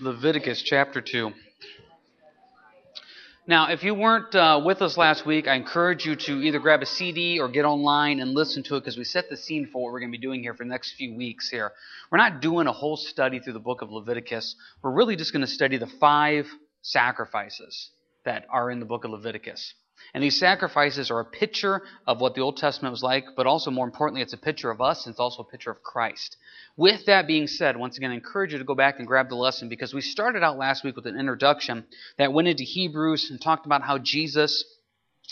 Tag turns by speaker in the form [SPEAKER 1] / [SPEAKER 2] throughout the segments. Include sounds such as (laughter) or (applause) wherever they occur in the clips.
[SPEAKER 1] Leviticus chapter 2. Now, if you weren't uh, with us last week, I encourage you to either grab a CD or get online and listen to it because we set the scene for what we're going to be doing here for the next few weeks here. We're not doing a whole study through the book of Leviticus. We're really just going to study the five sacrifices that are in the book of Leviticus. And these sacrifices are a picture of what the Old Testament was like, but also more importantly, it's a picture of us and it's also a picture of Christ. With that being said, once again, I encourage you to go back and grab the lesson because we started out last week with an introduction that went into Hebrews and talked about how Jesus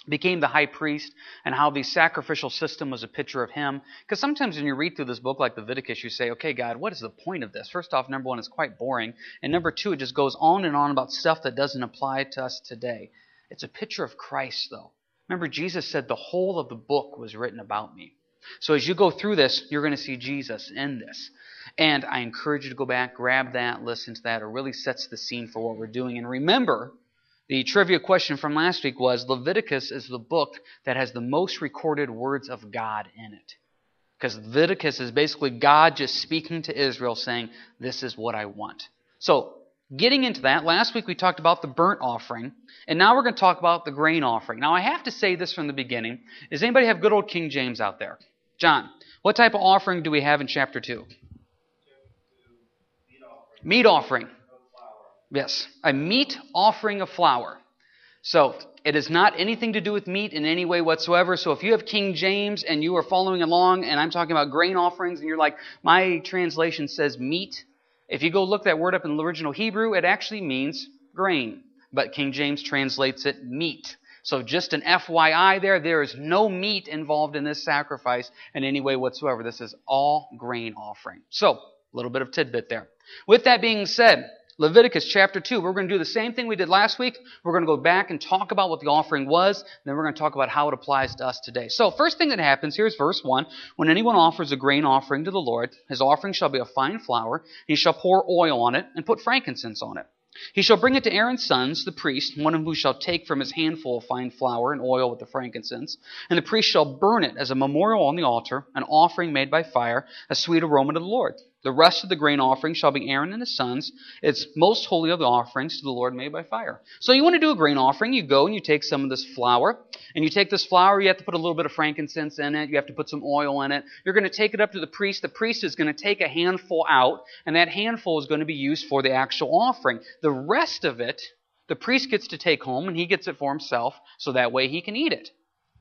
[SPEAKER 1] became the high priest and how the sacrificial system was a picture of him. Because sometimes when you read through this book like Leviticus, you say, okay, God, what is the point of this? First off, number one, it's quite boring. And number two, it just goes on and on about stuff that doesn't apply to us today. It's a picture of Christ, though. Remember, Jesus said the whole of the book was written about me. So as you go through this, you're going to see Jesus in this. And I encourage you to go back, grab that, listen to that. It really sets the scene for what we're doing. And remember, the trivia question from last week was Leviticus is the book that has the most recorded words of God in it. Because Leviticus is basically God just speaking to Israel saying, This is what I want. So Getting into that, last week we talked about the burnt offering, and now we're going to talk about the grain offering. Now, I have to say this from the beginning. Does anybody have good old King James out there? John, what type of offering do we have in chapter 2? Meat offering. Yes, a meat offering of flour. So, it is not anything to do with meat in any way whatsoever. So, if you have King James and you are following along, and I'm talking about grain offerings, and you're like, my translation says meat, if you go look that word up in the original Hebrew, it actually means grain, but King James translates it meat. So just an FYI there, there is no meat involved in this sacrifice in any way whatsoever. This is all grain offering. So, a little bit of tidbit there. With that being said, Leviticus chapter 2, we're going to do the same thing we did last week. We're going to go back and talk about what the offering was, then we're going to talk about how it applies to us today. So, first thing that happens, here's verse 1. When anyone offers a grain offering to the Lord, his offering shall be a fine flour. He shall pour oil on it and put frankincense on it. He shall bring it to Aaron's sons, the priest, one of whom shall take from his handful of fine flour and oil with the frankincense. And the priest shall burn it as a memorial on the altar, an offering made by fire, a sweet aroma to the Lord. The rest of the grain offering shall be Aaron and his sons. It's most holy of the offerings to the Lord made by fire. So you want to do a grain offering, you go and you take some of this flour, and you take this flour, you have to put a little bit of frankincense in it, you have to put some oil in it. You're going to take it up to the priest. The priest is going to take a handful out, and that handful is going to be used for the actual offering. The rest of it, the priest gets to take home, and he gets it for himself, so that way he can eat it.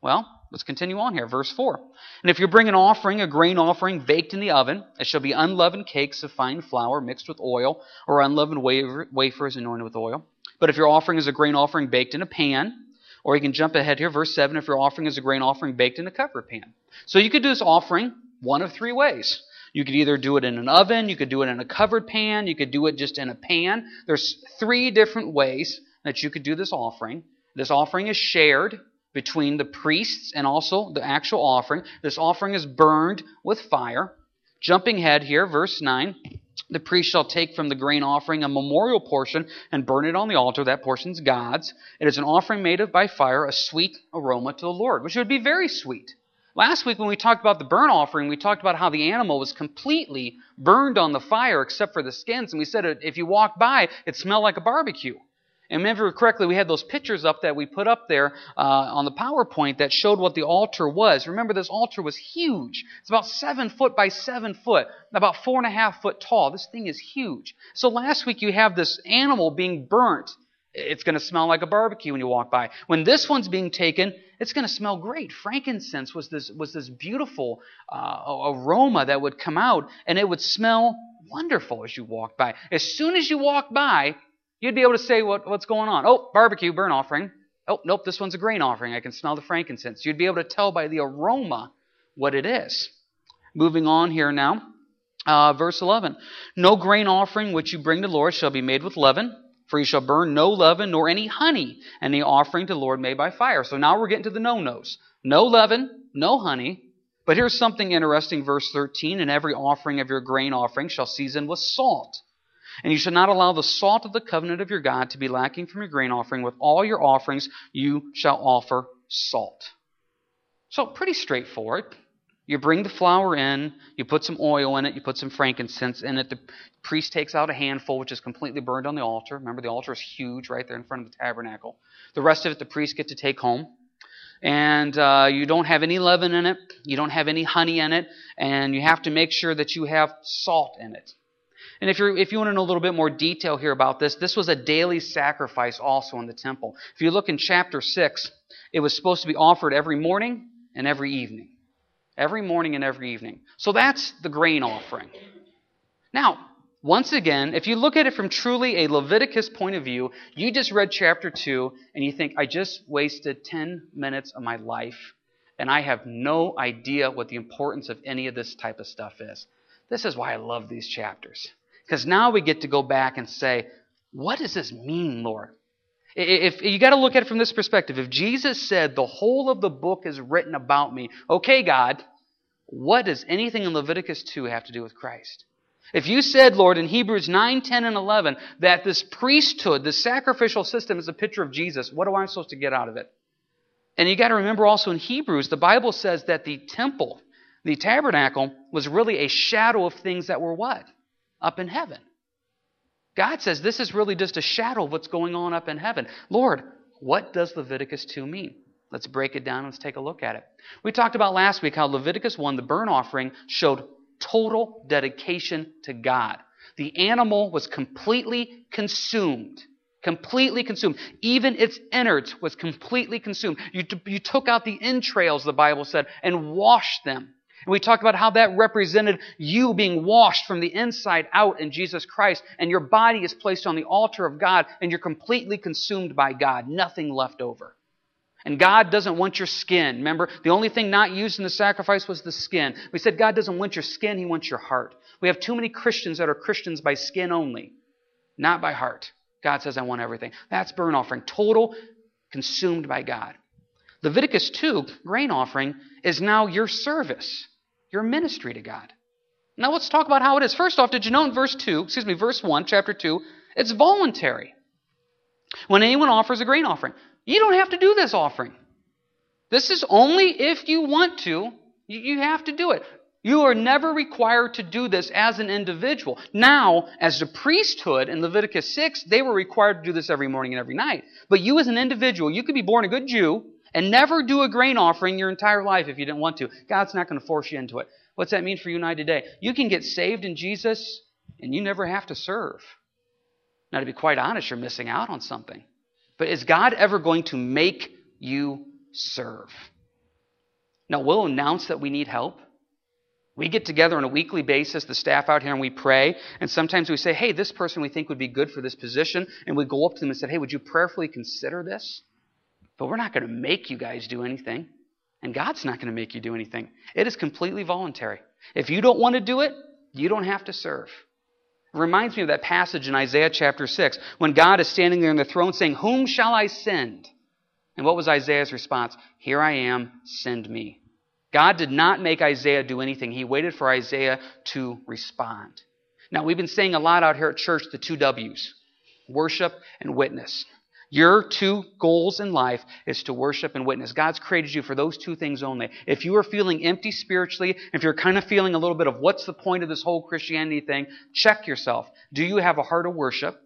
[SPEAKER 1] Well, let's continue on here. Verse 4. And if you bring an offering, a grain offering baked in the oven, it shall be unleavened cakes of fine flour mixed with oil, or unleavened wafers anointed with oil. But if your offering is a grain offering baked in a pan, or you can jump ahead here, verse 7, if your offering is a grain offering baked in a covered pan. So you could do this offering one of three ways. You could either do it in an oven, you could do it in a covered pan, you could do it just in a pan. There's three different ways that you could do this offering. This offering is shared between the priests and also the actual offering. This offering is burned with fire. Jumping ahead here, verse 9. The priest shall take from the grain offering a memorial portion and burn it on the altar. That portion's God's. It is an offering made of by fire, a sweet aroma to the Lord, which would be very sweet. Last week, when we talked about the burnt offering, we talked about how the animal was completely burned on the fire except for the skins. And we said if you walked by, it smelled like a barbecue. And remember correctly, we had those pictures up that we put up there uh, on the PowerPoint that showed what the altar was. Remember, this altar was huge. It's about seven foot by seven foot, about four and a half foot tall. This thing is huge. So last week you have this animal being burnt. It's going to smell like a barbecue when you walk by. When this one's being taken, it's going to smell great. Frankincense was this was this beautiful uh, aroma that would come out, and it would smell wonderful as you walked by. As soon as you walk by, You'd be able to say what, what's going on. Oh, barbecue, burnt offering. Oh, nope, this one's a grain offering. I can smell the frankincense. You'd be able to tell by the aroma what it is. Moving on here now. Uh, verse 11. No grain offering which you bring to the Lord shall be made with leaven, for you shall burn no leaven nor any honey, and the offering to the Lord made by fire. So now we're getting to the no-nos. No leaven, no honey. But here's something interesting, verse 13. And every offering of your grain offering shall season with salt. And you shall not allow the salt of the covenant of your God to be lacking from your grain offering. With all your offerings you shall offer salt. So, pretty straightforward. You bring the flour in, you put some oil in it, you put some frankincense in it. The priest takes out a handful, which is completely burned on the altar. Remember, the altar is huge right there in front of the tabernacle. The rest of it, the priests get to take home. And uh, you don't have any leaven in it, you don't have any honey in it, and you have to make sure that you have salt in it. And if, you if you want to know a little bit more detail here about this, this was a daily sacrifice also in the temple. If you look in chapter 6, it was supposed to be offered every morning and every evening. Every morning and every evening. So that's the grain offering. Now, once again, if you look at it from truly a Leviticus point of view, you just read chapter 2 and you think, I just wasted 10 minutes of my life and I have no idea what the importance of any of this type of stuff is. This is why I love these chapters. Because now we get to go back and say, what does this mean, Lord? If you got to look at it from this perspective, if Jesus said the whole of the book is written about me, okay, God, what does anything in Leviticus 2 have to do with Christ? If you said, Lord, in Hebrews 9, 10, and 11, that this priesthood, this sacrificial system is a picture of Jesus, what am I supposed to get out of it? And you got to remember also in Hebrews, the Bible says that the temple, the tabernacle, was really a shadow of things that were what? Up in heaven. God says this is really just a shadow of what's going on up in heaven. Lord, what does Leviticus 2 mean? Let's break it down. Let's take a look at it. We talked about last week how Leviticus 1, the burnt offering, showed total dedication to God. The animal was completely consumed. Completely consumed. Even its innards was completely consumed. You, t- you took out the entrails, the Bible said, and washed them. And we talked about how that represented you being washed from the inside out in Jesus Christ, and your body is placed on the altar of God, and you're completely consumed by God, nothing left over. And God doesn't want your skin. Remember, the only thing not used in the sacrifice was the skin. We said God doesn't want your skin, He wants your heart. We have too many Christians that are Christians by skin only, not by heart. God says, I want everything. That's burnt offering, total consumed by God. Leviticus 2, grain offering, is now your service your ministry to God. Now let's talk about how it is. First off, did you know in verse 2, excuse me, verse 1, chapter 2, it's voluntary. When anyone offers a grain offering, you don't have to do this offering. This is only if you want to, you have to do it. You are never required to do this as an individual. Now, as the priesthood in Leviticus 6, they were required to do this every morning and every night. But you as an individual, you could be born a good Jew, and never do a grain offering your entire life if you didn't want to. God's not going to force you into it. What's that mean for you and I today? You can get saved in Jesus and you never have to serve. Now, to be quite honest, you're missing out on something. But is God ever going to make you serve? Now, we'll announce that we need help. We get together on a weekly basis, the staff out here, and we pray. And sometimes we say, hey, this person we think would be good for this position. And we go up to them and say, hey, would you prayerfully consider this? But we're not going to make you guys do anything. And God's not going to make you do anything. It is completely voluntary. If you don't want to do it, you don't have to serve. It reminds me of that passage in Isaiah chapter 6 when God is standing there on the throne saying, Whom shall I send? And what was Isaiah's response? Here I am, send me. God did not make Isaiah do anything. He waited for Isaiah to respond. Now, we've been saying a lot out here at church the two W's worship and witness. Your two goals in life is to worship and witness. God's created you for those two things only. If you are feeling empty spiritually, if you're kind of feeling a little bit of what's the point of this whole Christianity thing, check yourself. Do you have a heart of worship?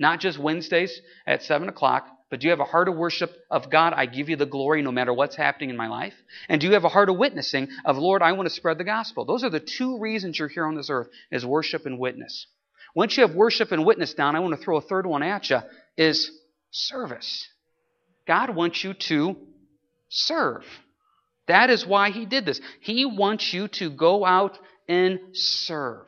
[SPEAKER 1] Not just Wednesdays at 7 o'clock, but do you have a heart of worship of God? I give you the glory no matter what's happening in my life. And do you have a heart of witnessing of Lord, I want to spread the gospel? Those are the two reasons you're here on this earth is worship and witness. Once you have worship and witness down, I want to throw a third one at you is service. God wants you to serve. That is why He did this. He wants you to go out and serve.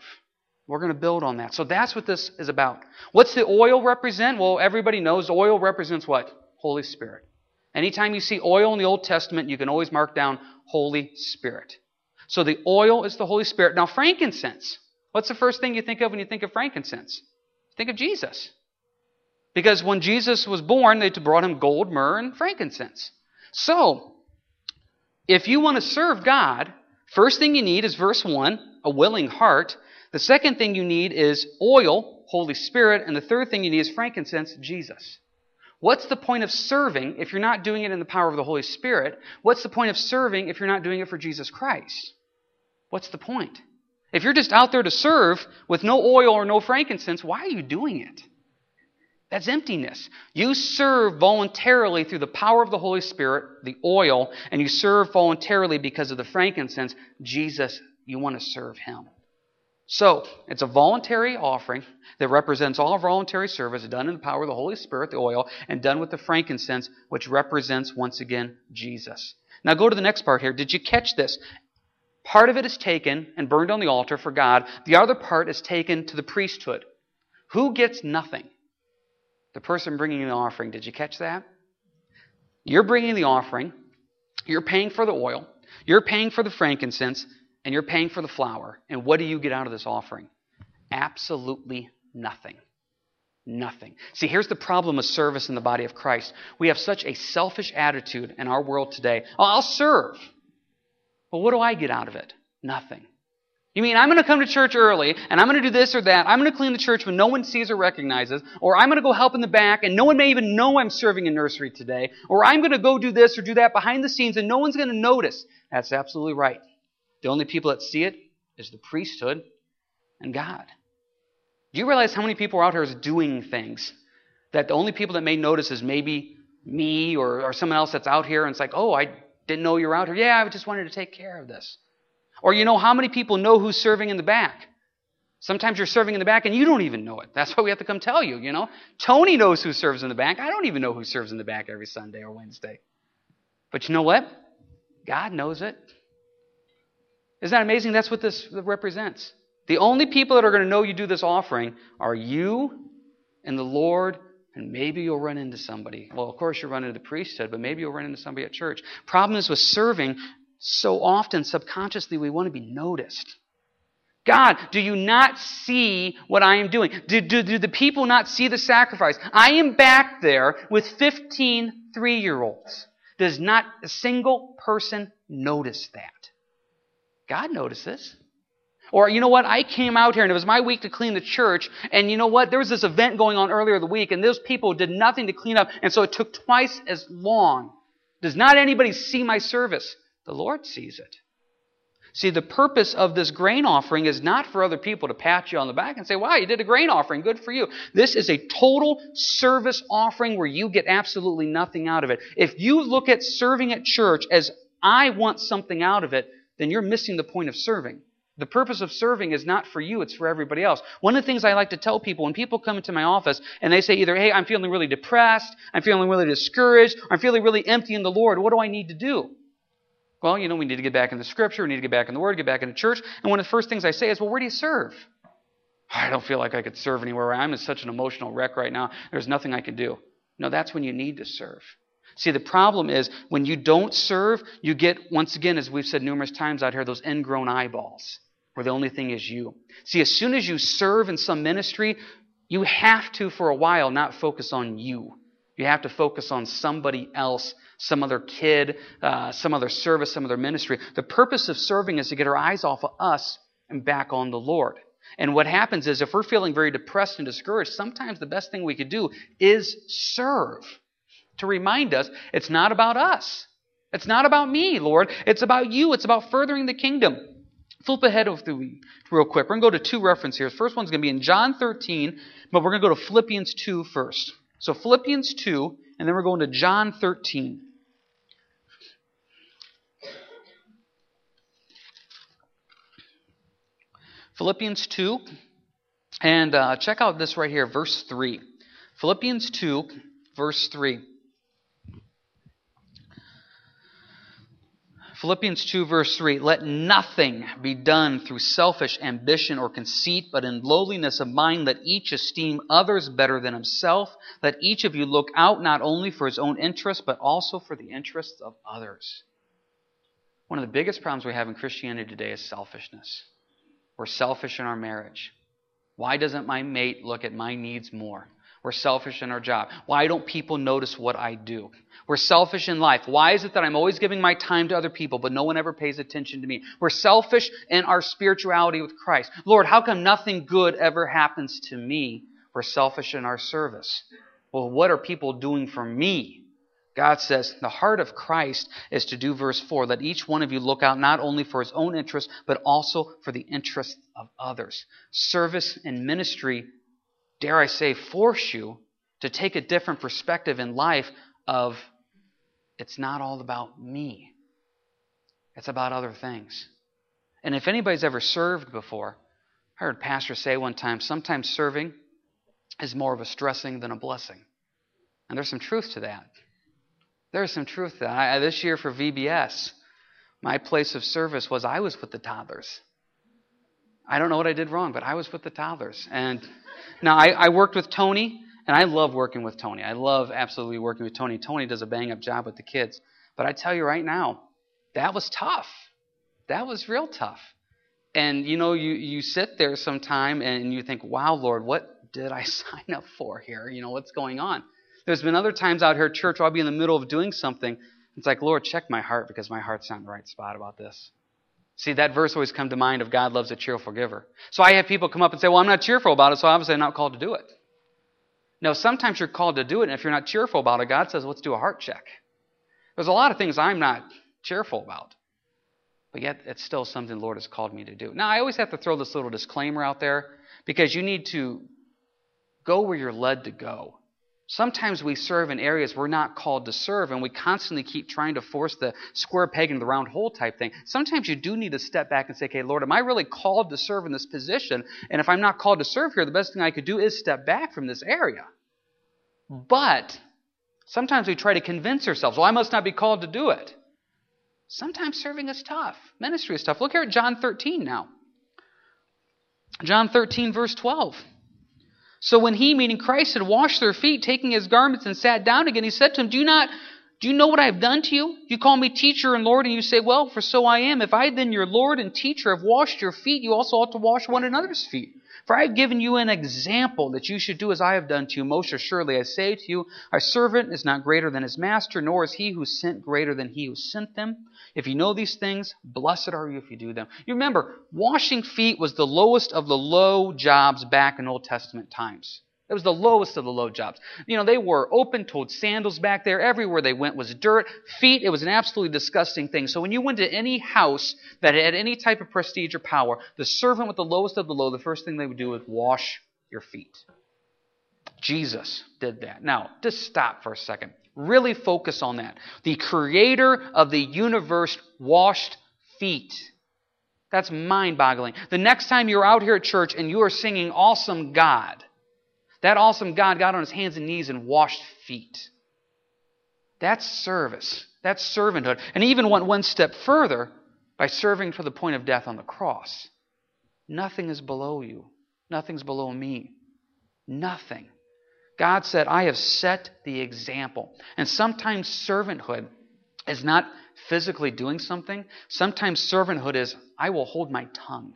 [SPEAKER 1] We're going to build on that. So that's what this is about. What's the oil represent? Well, everybody knows oil represents what? Holy Spirit. Anytime you see oil in the Old Testament, you can always mark down Holy Spirit. So the oil is the Holy Spirit. Now, frankincense. What's the first thing you think of when you think of frankincense? Think of Jesus. Because when Jesus was born, they brought him gold, myrrh, and frankincense. So, if you want to serve God, first thing you need is verse 1, a willing heart. The second thing you need is oil, Holy Spirit. And the third thing you need is frankincense, Jesus. What's the point of serving if you're not doing it in the power of the Holy Spirit? What's the point of serving if you're not doing it for Jesus Christ? what's the point? If you're just out there to serve with no oil or no frankincense, why are you doing it? That's emptiness. You serve voluntarily through the power of the Holy Spirit, the oil, and you serve voluntarily because of the frankincense. Jesus, you want to serve Him. So, it's a voluntary offering that represents all voluntary service done in the power of the Holy Spirit, the oil, and done with the frankincense, which represents, once again, Jesus. Now go to the next part here. Did you catch this? Part of it is taken and burned on the altar for God. The other part is taken to the priesthood. Who gets nothing? The person bringing the offering. Did you catch that? You're bringing the offering. You're paying for the oil. You're paying for the frankincense. And you're paying for the flour. And what do you get out of this offering? Absolutely nothing. Nothing. See, here's the problem with service in the body of Christ. We have such a selfish attitude in our world today. Oh, I'll serve. Well, what do I get out of it? Nothing. You mean I'm going to come to church early and I'm going to do this or that? I'm going to clean the church when no one sees or recognizes, or I'm going to go help in the back and no one may even know I'm serving in nursery today, or I'm going to go do this or do that behind the scenes and no one's going to notice. That's absolutely right. The only people that see it is the priesthood and God. Do you realize how many people are out here doing things that the only people that may notice is maybe me or, or someone else that's out here and it's like, oh, I didn't know you were out here. Yeah, I just wanted to take care of this. Or you know how many people know who's serving in the back? Sometimes you're serving in the back and you don't even know it. That's why we have to come tell you, you know. Tony knows who serves in the back. I don't even know who serves in the back every Sunday or Wednesday. But you know what? God knows it. Isn't that amazing? That's what this represents. The only people that are going to know you do this offering are you and the Lord and maybe you'll run into somebody. Well, of course, you'll run into the priesthood, but maybe you'll run into somebody at church. Problem is with serving, so often subconsciously we want to be noticed. God, do you not see what I am doing? Do, do, do the people not see the sacrifice? I am back there with 15 three year olds. Does not a single person notice that? God notices. Or, you know what, I came out here and it was my week to clean the church, and you know what, there was this event going on earlier in the week, and those people did nothing to clean up, and so it took twice as long. Does not anybody see my service? The Lord sees it. See, the purpose of this grain offering is not for other people to pat you on the back and say, wow, you did a grain offering, good for you. This is a total service offering where you get absolutely nothing out of it. If you look at serving at church as I want something out of it, then you're missing the point of serving. The purpose of serving is not for you, it's for everybody else. One of the things I like to tell people when people come into my office and they say either, hey, I'm feeling really depressed, I'm feeling really discouraged, I'm feeling really empty in the Lord, what do I need to do? Well, you know, we need to get back in the scripture, we need to get back in the Word, get back into church. And one of the first things I say is, well, where do you serve? I don't feel like I could serve anywhere. I'm in such an emotional wreck right now. There's nothing I can do. No, that's when you need to serve. See, the problem is when you don't serve, you get, once again, as we've said numerous times out here, those ingrown eyeballs where the only thing is you. See, as soon as you serve in some ministry, you have to, for a while, not focus on you. You have to focus on somebody else, some other kid, uh, some other service, some other ministry. The purpose of serving is to get our eyes off of us and back on the Lord. And what happens is, if we're feeling very depressed and discouraged, sometimes the best thing we could do is serve to remind us it's not about us. It's not about me, Lord. It's about you. It's about furthering the kingdom. Flip ahead through real quick. We're going to go to two references here. The first one's going to be in John 13, but we're going to go to Philippians 2 first. So Philippians 2, and then we're going to John 13. Philippians 2, and uh, check out this right here, verse 3. Philippians 2, verse 3. Philippians 2, verse 3 Let nothing be done through selfish ambition or conceit, but in lowliness of mind let each esteem others better than himself. Let each of you look out not only for his own interests, but also for the interests of others. One of the biggest problems we have in Christianity today is selfishness. We're selfish in our marriage. Why doesn't my mate look at my needs more? We're selfish in our job. Why don't people notice what I do? We're selfish in life. Why is it that I'm always giving my time to other people, but no one ever pays attention to me? We're selfish in our spirituality with Christ. Lord, how come nothing good ever happens to me? We're selfish in our service. Well, what are people doing for me? God says the heart of Christ is to do verse 4 let each one of you look out not only for his own interest, but also for the interest of others. Service and ministry, dare I say, force you to take a different perspective in life of it's not all about me, it's about other things. And if anybody's ever served before, I heard pastor say one time sometimes serving is more of a stressing than a blessing. And there's some truth to that. There's some truth to that. I, this year for VBS, my place of service was I was with the toddlers. I don't know what I did wrong, but I was with the toddlers. And now I, I worked with Tony, and I love working with Tony. I love absolutely working with Tony. Tony does a bang up job with the kids. But I tell you right now, that was tough. That was real tough. And you know, you, you sit there sometime and you think, wow, Lord, what did I (laughs) sign up for here? You know, what's going on? There's been other times out here at church where I'll be in the middle of doing something. It's like, Lord, check my heart because my heart's not in the right spot about this. See, that verse always come to mind of God loves a cheerful giver. So I have people come up and say, well, I'm not cheerful about it, so obviously I'm not called to do it. No, sometimes you're called to do it, and if you're not cheerful about it, God says, let's do a heart check. There's a lot of things I'm not cheerful about. But yet, it's still something the Lord has called me to do. Now, I always have to throw this little disclaimer out there because you need to go where you're led to go. Sometimes we serve in areas we're not called to serve, and we constantly keep trying to force the square peg into the round hole type thing. Sometimes you do need to step back and say, okay, Lord, am I really called to serve in this position? And if I'm not called to serve here, the best thing I could do is step back from this area. But sometimes we try to convince ourselves, well, I must not be called to do it. Sometimes serving is tough. Ministry is tough. Look here at John 13 now. John 13, verse 12. So when he, meaning Christ, had washed their feet, taking his garments and sat down again, he said to them, Do you not do you know what I have done to you? You call me teacher and Lord, and you say, Well, for so I am. If I then, your Lord and teacher, have washed your feet, you also ought to wash one another's feet. For I have given you an example that you should do as I have done to you. Most assuredly, I say to you, our servant is not greater than his master, nor is he who sent greater than he who sent them. If you know these things, blessed are you if you do them. You remember, washing feet was the lowest of the low jobs back in Old Testament times. It was the lowest of the low jobs. You know, they wore open toed sandals back there. Everywhere they went was dirt. Feet, it was an absolutely disgusting thing. So when you went to any house that had any type of prestige or power, the servant with the lowest of the low, the first thing they would do was wash your feet. Jesus did that. Now, just stop for a second. Really focus on that. The creator of the universe washed feet. That's mind boggling. The next time you're out here at church and you are singing Awesome God, that awesome God got on his hands and knees and washed feet. That's service. That's servanthood. And he even went one step further by serving to the point of death on the cross. Nothing is below you. Nothing's below me. Nothing. God said, I have set the example. And sometimes servanthood is not physically doing something. Sometimes servanthood is, I will hold my tongue.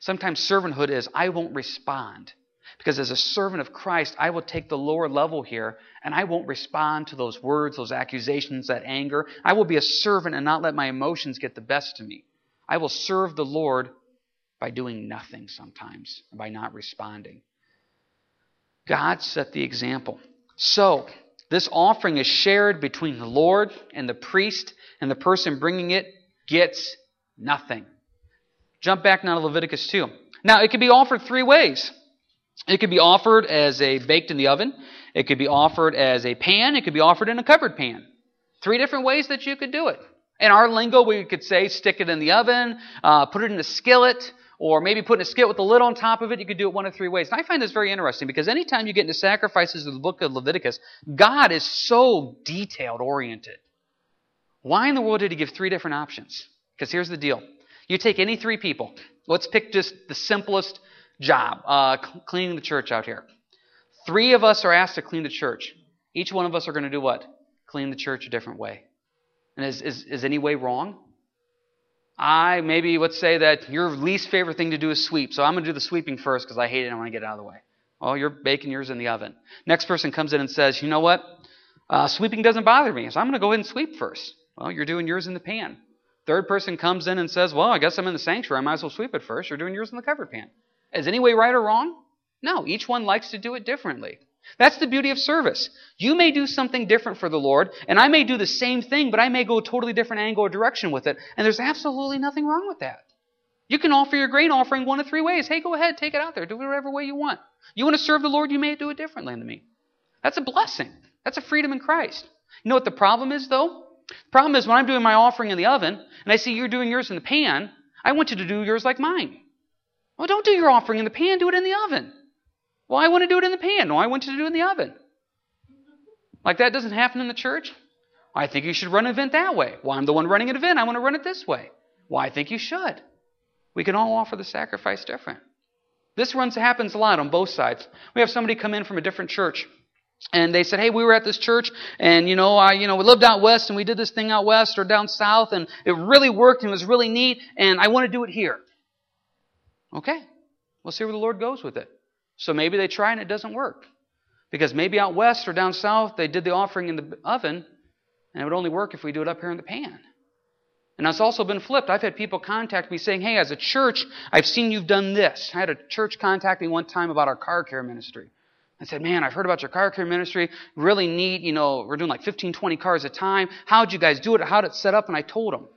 [SPEAKER 1] Sometimes servanthood is, I won't respond. Because as a servant of Christ, I will take the lower level here and I won't respond to those words, those accusations, that anger. I will be a servant and not let my emotions get the best of me. I will serve the Lord by doing nothing sometimes, by not responding. God set the example. So, this offering is shared between the Lord and the priest, and the person bringing it gets nothing. Jump back now to Leviticus 2. Now, it can be offered three ways. It could be offered as a baked in the oven. It could be offered as a pan. It could be offered in a covered pan. Three different ways that you could do it. In our lingo, we could say stick it in the oven, uh, put it in a skillet, or maybe put in a skillet with a lid on top of it. You could do it one of three ways. And I find this very interesting because anytime you get into sacrifices in the book of Leviticus, God is so detailed oriented. Why in the world did he give three different options? Because here's the deal. You take any three people. Let's pick just the simplest job, uh, cleaning the church out here. Three of us are asked to clean the church. Each one of us are going to do what? Clean the church a different way. And is, is, is any way wrong? I maybe let's say that your least favorite thing to do is sweep. So I'm going to do the sweeping first because I hate it and I want to get it out of the way. Oh, you're baking yours in the oven. Next person comes in and says, you know what? Uh, sweeping doesn't bother me. So I'm going to go ahead and sweep first. Well, you're doing yours in the pan. Third person comes in and says, well, I guess I'm in the sanctuary. I might as well sweep it first. You're doing yours in the covered pan. Is any way right or wrong? No, each one likes to do it differently. That's the beauty of service. You may do something different for the Lord, and I may do the same thing, but I may go a totally different angle or direction with it. And there's absolutely nothing wrong with that. You can offer your grain offering one of three ways. Hey, go ahead, take it out there. Do it whatever way you want. You want to serve the Lord, you may do it differently than me. That's a blessing. That's a freedom in Christ. You know what the problem is, though? The problem is when I'm doing my offering in the oven, and I see you're doing yours in the pan, I want you to do yours like mine. Well, don't do your offering in the pan, do it in the oven. Well, I want to do it in the pan. No, I want you to do it in the oven. Like that doesn't happen in the church? I think you should run an event that way. Well, I'm the one running an event. I want to run it this way. Well, I think you should. We can all offer the sacrifice different. This runs happens a lot on both sides. We have somebody come in from a different church. And they said, "Hey, we were at this church, and you know, I, you know, we lived out west, and we did this thing out west or down south, and it really worked, and it was really neat, and I want to do it here." Okay, we'll see where the Lord goes with it. So maybe they try and it doesn't work. Because maybe out west or down south, they did the offering in the oven, and it would only work if we do it up here in the pan. And it's also been flipped. I've had people contact me saying, hey, as a church, I've seen you've done this. I had a church contact me one time about our car care ministry. I said, man, I've heard about your car care ministry. Really neat. You know, we're doing like 15, 20 cars a time. How'd you guys do it? How'd it set up? And I told them.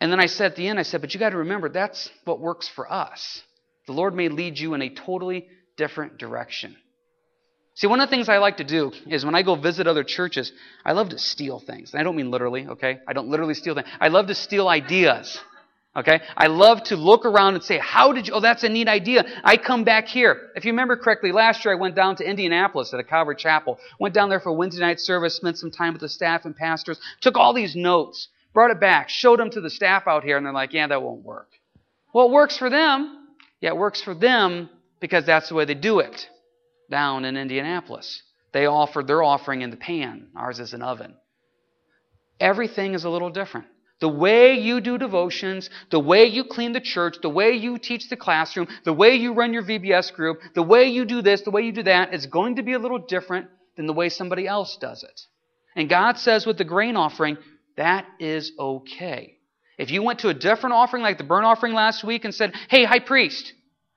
[SPEAKER 1] And then I said at the end, I said, but you got to remember, that's what works for us. The Lord may lead you in a totally different direction. See, one of the things I like to do is when I go visit other churches, I love to steal things. And I don't mean literally, okay? I don't literally steal things. I love to steal ideas. Okay? I love to look around and say, how did you, oh, that's a neat idea. I come back here. If you remember correctly, last year I went down to Indianapolis at a Calvary Chapel. Went down there for Wednesday night service, spent some time with the staff and pastors, took all these notes, brought it back, showed them to the staff out here, and they're like, yeah, that won't work. Well, it works for them. Yeah, it works for them because that's the way they do it down in Indianapolis. They offered their offering in the pan, ours is an oven. Everything is a little different. The way you do devotions, the way you clean the church, the way you teach the classroom, the way you run your VBS group, the way you do this, the way you do that is going to be a little different than the way somebody else does it. And God says with the grain offering, that is okay. If you went to a different offering like the burnt offering last week and said, Hey, high priest,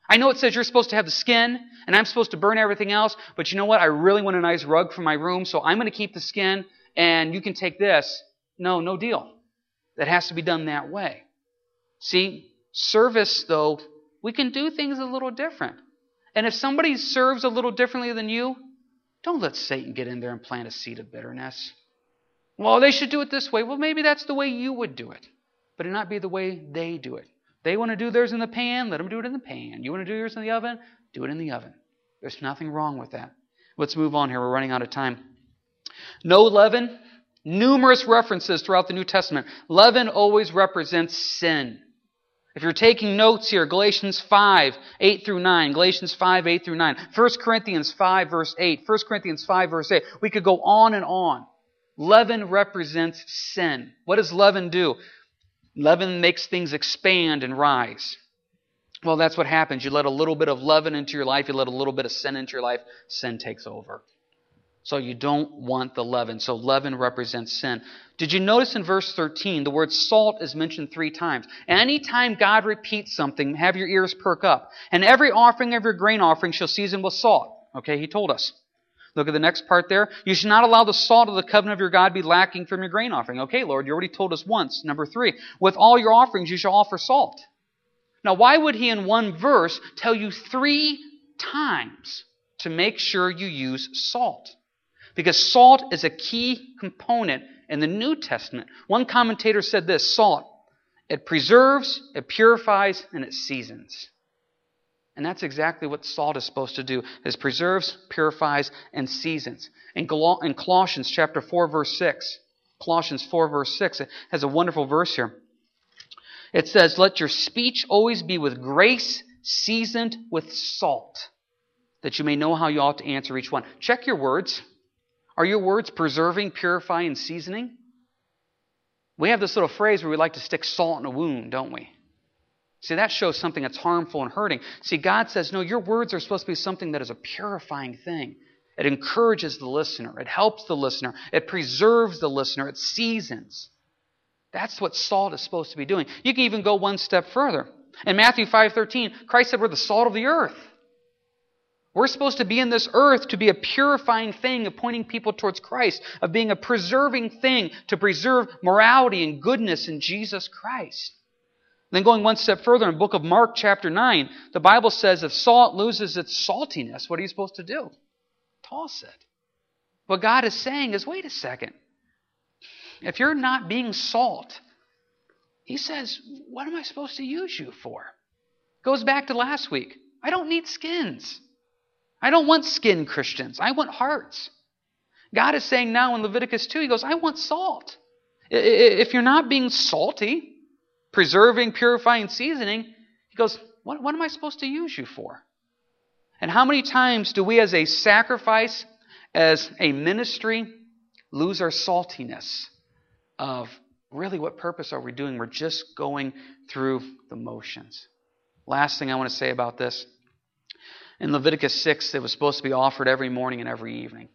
[SPEAKER 1] I know it says you're supposed to have the skin and I'm supposed to burn everything else, but you know what? I really want a nice rug for my room, so I'm going to keep the skin and you can take this. No, no deal. That has to be done that way. See, service, though, we can do things a little different. And if somebody serves a little differently than you, don't let Satan get in there and plant a seed of bitterness. Well, they should do it this way. Well, maybe that's the way you would do it but it not be the way they do it. They want to do theirs in the pan, let them do it in the pan. You want to do yours in the oven, do it in the oven. There's nothing wrong with that. Let's move on here. We're running out of time. No leaven. Numerous references throughout the New Testament. Leaven always represents sin. If you're taking notes here, Galatians 5, 8 through 9, Galatians 5, 8 through 9, 1 Corinthians 5, verse 8, 1 Corinthians 5, verse 8. We could go on and on. Leaven represents sin. What does leaven do? Leaven makes things expand and rise. Well, that's what happens. You let a little bit of leaven into your life, you let a little bit of sin into your life, sin takes over. So you don't want the leaven. So leaven represents sin. Did you notice in verse 13 the word salt is mentioned three times? Anytime God repeats something, have your ears perk up. And every offering of your grain offering shall season with salt. Okay, he told us. Look at the next part there. You should not allow the salt of the covenant of your God be lacking from your grain offering. Okay, Lord, you already told us once. Number three, with all your offerings you shall offer salt. Now, why would he in one verse tell you three times to make sure you use salt? Because salt is a key component in the New Testament. One commentator said this salt, it preserves, it purifies, and it seasons. And that's exactly what salt is supposed to do, is preserves, purifies, and seasons. In, Colossians chapter 4, verse 6, Colossians 4, verse 6, it has a wonderful verse here. It says, Let your speech always be with grace, seasoned with salt, that you may know how you ought to answer each one. Check your words. Are your words preserving, purifying, and seasoning? We have this little phrase where we like to stick salt in a wound, don't we? See, that shows something that's harmful and hurting. See, God says, no, your words are supposed to be something that is a purifying thing. It encourages the listener. It helps the listener. It preserves the listener. It seasons. That's what salt is supposed to be doing. You can even go one step further. In Matthew 5.13, Christ said we're the salt of the earth. We're supposed to be in this earth to be a purifying thing of pointing people towards Christ, of being a preserving thing to preserve morality and goodness in Jesus Christ. Then going one step further in the book of Mark, chapter 9, the Bible says if salt loses its saltiness, what are you supposed to do? Toss it. What God is saying is wait a second. If you're not being salt, He says, what am I supposed to use you for? Goes back to last week. I don't need skins. I don't want skin Christians. I want hearts. God is saying now in Leviticus 2, He goes, I want salt. If you're not being salty, preserving, purifying, seasoning, He goes, what, what am I supposed to use you for? And how many times do we, as a sacrifice, as a ministry, lose our saltiness of really what purpose are we doing? We're just going through the motions. Last thing I want to say about this in Leviticus 6, it was supposed to be offered every morning and every evening.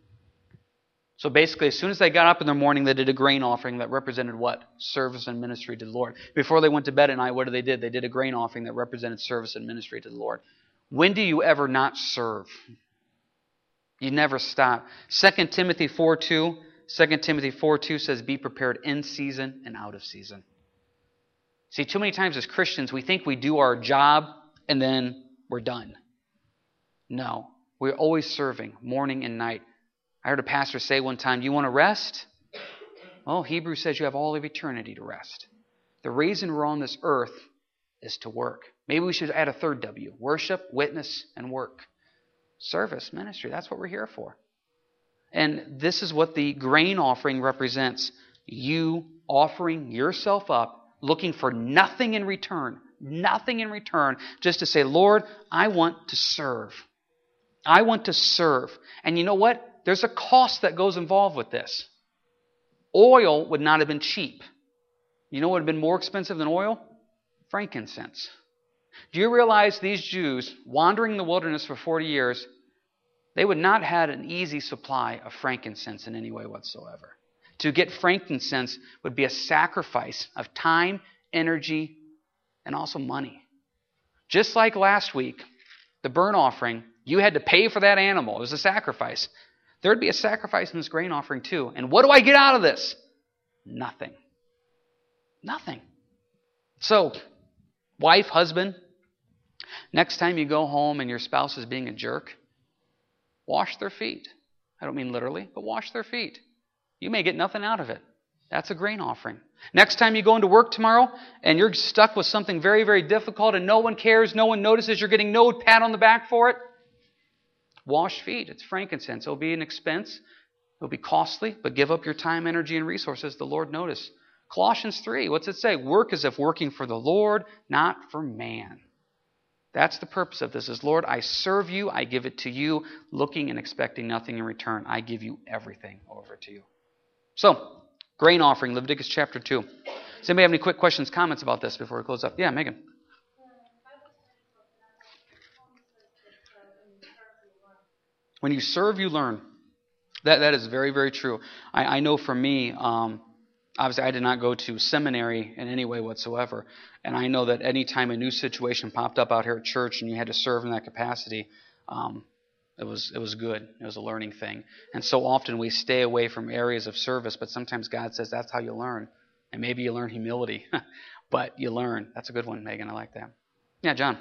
[SPEAKER 1] So basically, as soon as they got up in the morning, they did a grain offering that represented what? Service and ministry to the Lord. Before they went to bed at night, what did they did? They did a grain offering that represented service and ministry to the Lord. When do you ever not serve? You never stop. 2 Timothy 4 2. 2 Timothy 4 2 says, Be prepared in season and out of season. See, too many times as Christians, we think we do our job and then we're done. No, we're always serving morning and night. I heard a pastor say one time, You want to rest? Well, Hebrews says you have all of eternity to rest. The reason we're on this earth is to work. Maybe we should add a third W worship, witness, and work. Service, ministry. That's what we're here for. And this is what the grain offering represents you offering yourself up, looking for nothing in return. Nothing in return, just to say, Lord, I want to serve. I want to serve. And you know what? There's a cost that goes involved with this. Oil would not have been cheap. You know what would have been more expensive than oil? Frankincense. Do you realize these Jews, wandering the wilderness for 40 years, they would not have had an easy supply of frankincense in any way whatsoever. To get frankincense would be a sacrifice of time, energy, and also money. Just like last week, the burnt offering you had to pay for that animal. It was a sacrifice. There'd be a sacrifice in this grain offering too. And what do I get out of this? Nothing. Nothing. So, wife, husband, next time you go home and your spouse is being a jerk, wash their feet. I don't mean literally, but wash their feet. You may get nothing out of it. That's a grain offering. Next time you go into work tomorrow and you're stuck with something very, very difficult and no one cares, no one notices, you're getting no pat on the back for it, Wash feet. It's frankincense. It'll be an expense. It'll be costly, but give up your time, energy, and resources. The Lord notice. Colossians 3, what's it say? Work as if working for the Lord, not for man. That's the purpose of this is Lord, I serve you, I give it to you, looking and expecting nothing in return. I give you everything over to you. So, grain offering, Leviticus chapter 2. Does anybody have any quick questions, comments about this before we close up? Yeah, Megan. When you serve, you learn. That, that is very, very true. I, I know for me, um, obviously, I did not go to seminary in any way whatsoever. And I know that any time a new situation popped up out here at church and you had to serve in that capacity, um, it was it was good. It was a learning thing. And so often we stay away from areas of service, but sometimes God says that's how you learn. And maybe you learn humility, (laughs) but you learn. That's a good one, Megan. I like that. Yeah, John.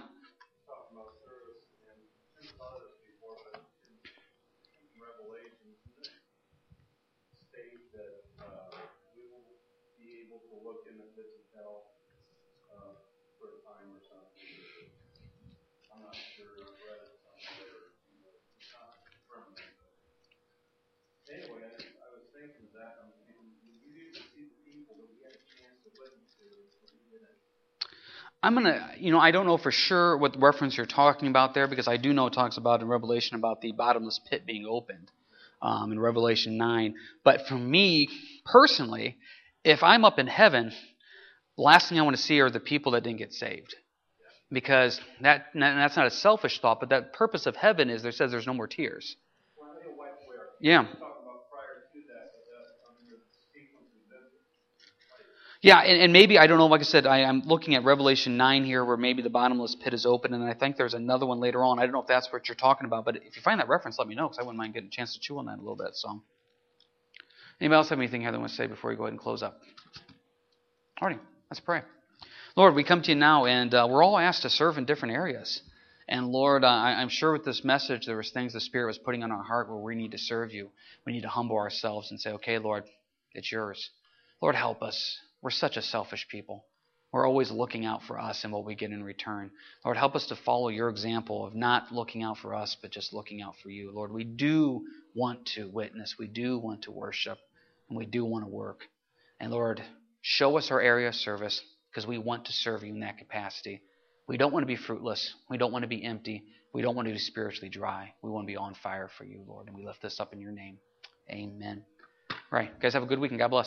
[SPEAKER 1] I'm going to, you know, I don't know for sure what reference you're talking about there because I do know it talks about in Revelation about the bottomless pit being opened um, in Revelation 9. But for me personally, if I'm up in heaven, the last thing I want to see are the people that didn't get saved. Because that that's not a selfish thought, but that purpose of heaven is there says there's no more tears. Yeah. Yeah, and, and maybe, I don't know, like I said, I, I'm looking at Revelation 9 here where maybe the bottomless pit is open, and I think there's another one later on. I don't know if that's what you're talking about, but if you find that reference, let me know because I wouldn't mind getting a chance to chew on that a little bit. So, Anybody else have anything here they want to say before we go ahead and close up? Alrighty, let's pray. Lord, we come to you now, and uh, we're all asked to serve in different areas. And Lord, uh, I, I'm sure with this message, there was things the Spirit was putting on our heart where we need to serve you. We need to humble ourselves and say, okay, Lord, it's yours. Lord, help us. We're such a selfish people. We're always looking out for us and what we get in return. Lord, help us to follow your example of not looking out for us, but just looking out for you. Lord, we do want to witness, we do want to worship, and we do want to work. And Lord, show us our area of service because we want to serve you in that capacity. We don't want to be fruitless. We don't want to be empty. We don't want to be spiritually dry. We want to be on fire for you, Lord. And we lift this up in your name. Amen. All right. Guys, have a good week and God bless.